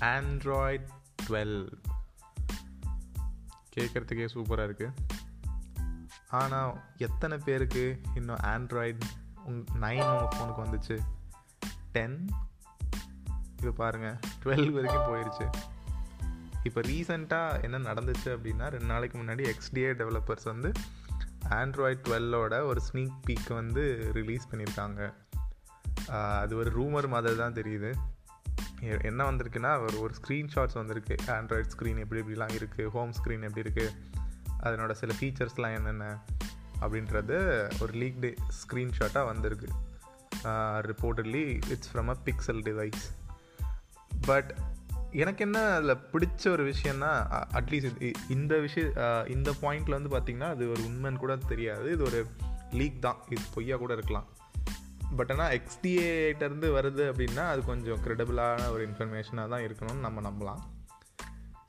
Android twelve கேட்குறதுக்கே சூப்பராக இருக்குது ஆனால் எத்தனை பேருக்கு இன்னும் ஆண்ட்ராய்ட் உங் நைன் உங்கள் ஃபோனுக்கு வந்துச்சு? டென் இது பாருங்கள் டுவெல் வரைக்கும் போயிடுச்சு இப்போ ரீசெண்டாக என்ன நடந்துச்சு அப்படின்னா ரெண்டு நாளைக்கு முன்னாடி எக்ஸ்டிஏ டெவலப்பர்ஸ் வந்து ஆண்ட்ராய்ட் டுவெல்லோட ஒரு ஸ்னீக் பீக் வந்து ரிலீஸ் பண்ணியிருக்காங்க அது ஒரு ரூமர் மாதிரி தான் தெரியுது. என்ன வந்திருக்குன்னா ஒரு ஒரு ஸ்க்ரீன்ஷாட்ஸ் வந்திருக்கு. ஆண்ட்ராய்ட் ஸ்க்ரீன் எப்படி எப்படிலாம் இருக்குது ஹோம் ஸ்க்ரீன் எப்படி இருக்குது அதனோட சில ஃபீச்சர்ஸ்லாம் என்னென்ன அப்படின்றது ஒரு லீக் டே ஸ்க்ரீன்ஷாட்டாக வந்திருக்கு. Reportedly it's from a pixel device but எனக்கு என்ன அதில் பிடிச்ச ஒரு விஷயம்னா அட்லீஸ்ட் இந்த விஷய இந்த பாயிண்டில் வந்து பார்த்திங்கன்னா அது ஒரு உண்மைன்னு கூட தெரியாது. இது ஒரு லீக் தான். இது பொய்யா கூட இருக்கலாம். பட் ஆனால் எக்ஸ்டிஏட்டேருந்து வருது அப்படின்னா அது கொஞ்சம் க்ரெடிபிளான ஒரு இன்ஃபர்மேஷனாக தான் இருக்கணும்னு நம்ம நம்பலாம்.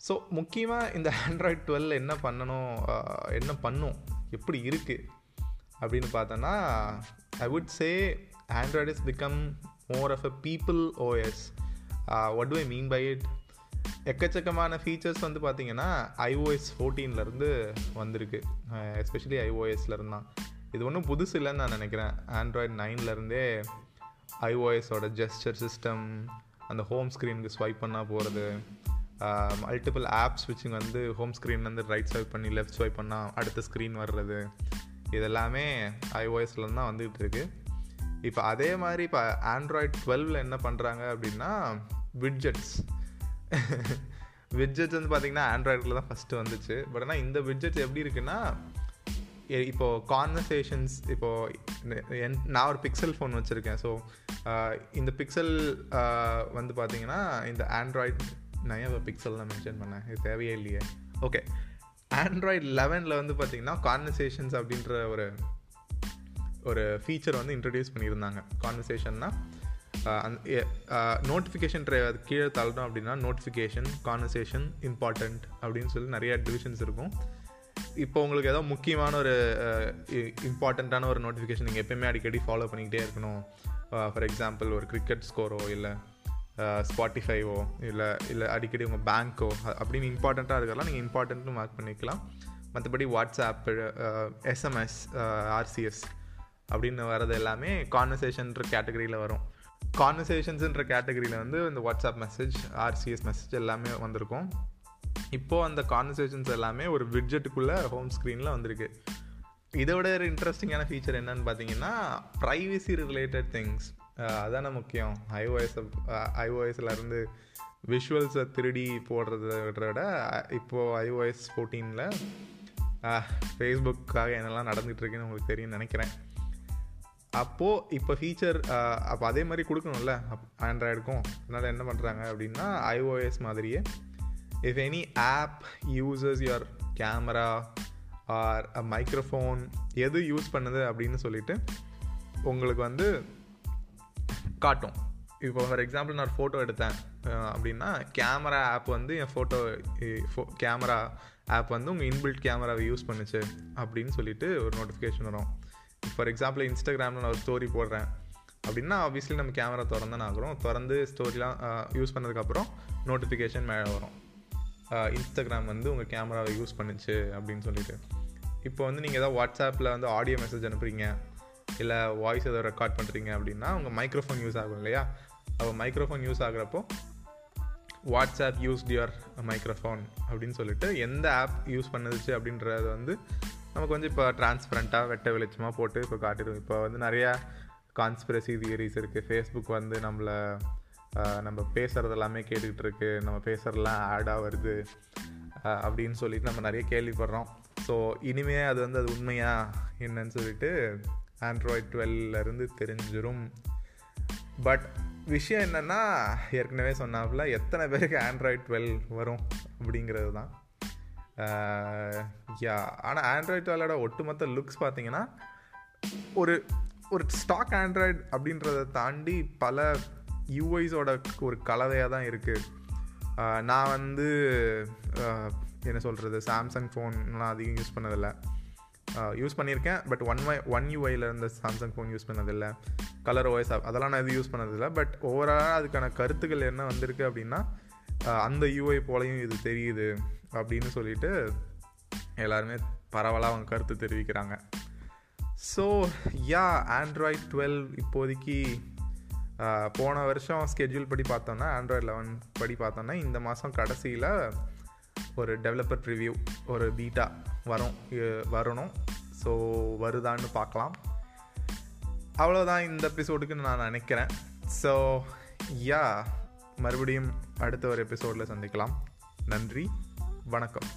ஸோ முக்கியமாக இந்த ஆண்ட்ராய்ட் டுவெல் என்ன பண்ணணும் என்ன பண்ணும் எப்படி இருக்குது அப்படின்னு பார்த்தோன்னா I would say Android is become more of a people OS what I mean by it எக்கச்சக்கமான ஃபீச்சர்ஸ் வந்து பார்த்திங்கன்னா ஐஓஎஸ் ஃபோர்டீன்லேருந்து வந்திருக்கு. எஸ்பெஷலி ஐஓஎஸ்லேருந்து தான். இது ஒன்றும் புதுசு இல்லைன்னு நான் நினைக்கிறேன். ஆண்ட்ராய்ட் நைன்லேருந்தே ஐஓஎஸோட ஜெஸ்டர் சிஸ்டம் அந்த ஹோம் ஸ்க்ரீனுக்கு ஸ்வைப் பண்ணால் போகிறது மல்டிபிள் ஆப் ஸ்விட்சிங் வந்து ஹோம் ஸ்க்ரீன்லேருந்து ரைட் ஸ்வைப் பண்ணி லெஃப்ட் ஸ்வைப் பண்ணால் அடுத்த ஸ்க்ரீன் வர்றது. இதெல்லாமே ஐஓஎஸ்லேருந்து தான் வந்துகிட்டு இருக்கு. இப்போ அதே மாதிரி இப்போ ஆண்ட்ராய்ட் டுவெல்வில் என்ன பண்ணுறாங்க அப்படின்னா விட்ஜெட்ஸ் விட்ஜெட்ஸ் வந்து பார்த்திங்கன்னா ஆண்ட்ராய்டில் தான் ஃபஸ்ட்டு வந்துச்சு. பட் ஆனால் இந்த விட்ஜெட்ஸ் எப்படி இருக்குன்னா இப்போது கான்வர்சேஷன்ஸ் இப்போது என் நான் ஒரு பிக்சல் ஃபோன் வச்சுருக்கேன். ஸோ இந்த பிக்சல் வந்து பார்த்தீங்கன்னா இந்த ஆண்ட்ராய்ட் நான் ஏன் பிக்சல் தான் மென்ஷன் பண்ணேன். இது தேவையே இல்லையே. ஓகே ஆண்ட்ராய்ட் லெவனில் வந்து பார்த்தீங்கன்னா கான்வர்சேஷன்ஸ் அப்படின்ற ஒரு ஒரு ஃபீச்சர் வந்து இன்ட்ரடியூஸ் பண்ணியிருந்தாங்க. கான்வர்சேஷன்னா நோட்டிஃபிகேஷன் ட்ரை அது கீழே தள்ளணும் அப்படின்னா நோட்டிஃபிகேஷன் கான்வர்சேஷன் இம்பார்ட்டண்ட் அப்படின்னு சொல்லி நிறைய டிவிஷன்ஸ் இருக்கும். இப்போ உங்களுக்கு ஏதோ முக்கியமான ஒரு இம்பார்ட்டண்ட்டான ஒரு நோட்டிஃபிகேஷன் நீங்கள் எப்பயுமே அடிக்கடி ஃபாலோ பண்ணிக்கிட்டே இருக்கணும். ஃபார் எக்ஸாம்பிள் ஒரு கிரிக்கெட் ஸ்கோரோ இல்லை ஸ்பாட்டிஃபைவோ இல்லை இல்லை அடிக்கடி உங்கள் பேங்க்கோ அப்படின்னு இம்பார்ட்டண்ட்டாக இருக்கலாம் நீங்கள் இம்பார்ட்டண்ட்னு மார்க் பண்ணிக்கலாம். மற்றபடி வாட்ஸ்அப்பு எஸ்எம்எஸ் ஆர்சிஎஸ் அப்படின்னு வர்றது எல்லாமே கான்வர்சேஷன்ற கேட்டகரியில் வரும். கான்வர்சேஷன்ஸுன்ற கேட்டகரியில் வந்து இந்த வாட்ஸ்அப் மெசேஜ் ஆர்சிஎஸ் மெசேஜ் எல்லாமே வந்திருக்கும். இப்போது அந்த கான்வர்சேஷன்ஸ் எல்லாமே ஒரு விட்ஜெட்டுக்குள்ளே ஹோம் ஸ்க்ரீனில் வந்திருக்கு. இதோட ஒரு இன்ட்ரெஸ்டிங்கான ஃபீச்சர் என்னன்னு பார்த்தீங்கன்னா ப்ரைவசி ரிலேட்டட் திங்ஸ் அதான முக்கியம். ஐஓஎஸ் ஐஓஎஸ்லேருந்து விஷுவல்ஸை திருடி போடுறத விட இப்போது ஐஓஎஸ் ஃபோர்டீனில் ஃபேஸ்புக்காக என்னெல்லாம் நடந்துகிட்ருக்குன்னு உங்களுக்கு தெரியும் நினைக்கிறேன். அப்போது இப்போ ஃபீச்சர் அப்போ அதே மாதிரி கொடுக்கணும்ல. ஆண்ட்ராய்டுக்கும் அதனால் என்ன பண்ணுறாங்க அப்படின்னா ஐஓஎஸ் மாதிரியே if any app uses your camera or a microphone எது யூஸ் பண்ணுது அப்படின்னு சொல்லிட்டு உங்களுக்கு வந்து காட்டும். இப்போ ஃபார் எக்ஸாம்பிள் நான் ஒரு ஃபோட்டோ எடுத்தேன் அப்படின்னா கேமரா ஆப் வந்து என் ஃபோட்டோ கேமரா ஆப் வந்து உங்கள் இன்பில்ட் கேமராவை யூஸ் பண்ணுச்சு அப்படின்னு சொல்லிட்டு ஒரு நோட்டிஃபிகேஷன் வரும். ஃபார் எக்ஸாம்பிள் இன்ஸ்டாகிராமில் நான் ஒரு ஸ்டோரி போடுறேன். அப்படின்னா ஆப்வியஸ்லி நம்ம கேமரா திறந்தானே ஆகிறோம். திறந்து ஸ்டோரிலாம் யூஸ் பண்ணதுக்கப்புறம் நோட்டிஃபிகேஷன் மேலே வரும். இன்ஸ்டாகிராம் வந்து உங்கள் கேமராவை யூஸ் பண்ணுச்சு அப்படின்னு சொல்லிட்டு. இப்போ வந்து நீங்கள் ஏதாவது வாட்ஸ்அப்பில் வந்து ஆடியோ மெசேஜ் அனுப்புறீங்க இல்லை வாய்ஸ் ஏதோ ரெக்கார்ட் பண்ணுறீங்க அப்படின்னா உங்கள் மைக்ரோஃபோன் யூஸ் ஆகும் இல்லையா? அப்போ மைக்ரோஃபோன் யூஸ் ஆகிறப்போ வாட்ஸ்அப் யூஸ்ட் யுவர் மைக்ரோஃபோன் அப்படின்னு சொல்லிட்டு எந்த ஆப் யூஸ் பண்ணுச்சு அப்படின்றது வந்து நமக்கு வந்து இப்போ டிரான்ஸ்பரண்ட்டாக வெட்ட வெளிச்சமாக போட்டு இப்போ காட்டிடும் இப்போ வந்து நிறையா கான்ஸ்பிரசி தியரிஸ் இருக்குது ஃபேஸ்புக் வந்து நம்மளை நம்ம பேசுகிறது எல்லாமே கேட்டுக்கிட்டு இருக்கு நம்ம பேசுகிறதெல்லாம் ஆடாக வருது அப்படின்னு சொல்லிட்டு நம்ம நிறைய கேள்விப்படுறோம். ஸோ இனிமே அது வந்து அது உண்மையா என்னன்னு சொல்லிட்டு ஆண்ட்ராய்ட் டுவெல்லேருந்து தெரிஞ்சிடும் பட் விஷயம் என்னென்னா ஏற்கனவே சொன்னாப்புல எத்தனை பேருக்கு ஆண்ட்ராய்ட் டுவெல் வரும் அப்படிங்கிறது தான். யா ஆனால் ஆண்ட்ராய்ட் டுவெல்லோட ஒட்டுமொத்த லுக்ஸ் பார்த்தீங்கன்னா ஒரு ஒரு ஸ்டாக் ஆண்ட்ராய்டு அப்படின்றத தாண்டி பல யூஐஸோட ஒரு கலவையாக தான் இருக்குது நான் வந்து என்ன சொல்கிறது சாம்சங் ஃபோன்லாம் அதிகம் யூஸ் பண்ணதில்லை. யூஸ் பண்ணியிருக்கேன் பட் ஒன் வை ஒன் யூஐயில் இருந்த சாம்சங் ஃபோன் யூஸ் பண்ணதில்லை. கலர் ஓஎஸ் அதெல்லாம் நான் எதுவும் யூஸ் பண்ணதில்லை. பட் ஓவராலாக அதுக்கான கருத்துக்கள் என்ன வந்திருக்கு அப்படின்னா அந்த யூஐ போலையும் இது தெரியுது அப்படின்னு சொல்லிட்டு எல்லாருமே பரவலாக அவங்க கருத்து தெரிவிக்கிறாங்க. ஸோ யா ஆண்ட்ராய்ட் டுவெல் இப்போதைக்கு போன வருஷம் ஸ்கெட்யூல் படி பார்த்தோன்னா ஆண்ட்ராய்ட் லெவன் படி பார்த்தோன்னா இந்த மாதம் கடைசியில் ஒரு டெவலப்பர் ப்ரிவ்யூ ஒரு பீட்டா வரும் வரணும். ஸோ வருதான்னு பார்க்கலாம். அவ்வளோதான் இந்த எபிசோடுக்கு நான் நினைக்கிறேன். ஸோ யா மறுபடியும் அடுத்த ஒரு எபிசோடில் சந்திக்கலாம். நன்றி வணக்கம்.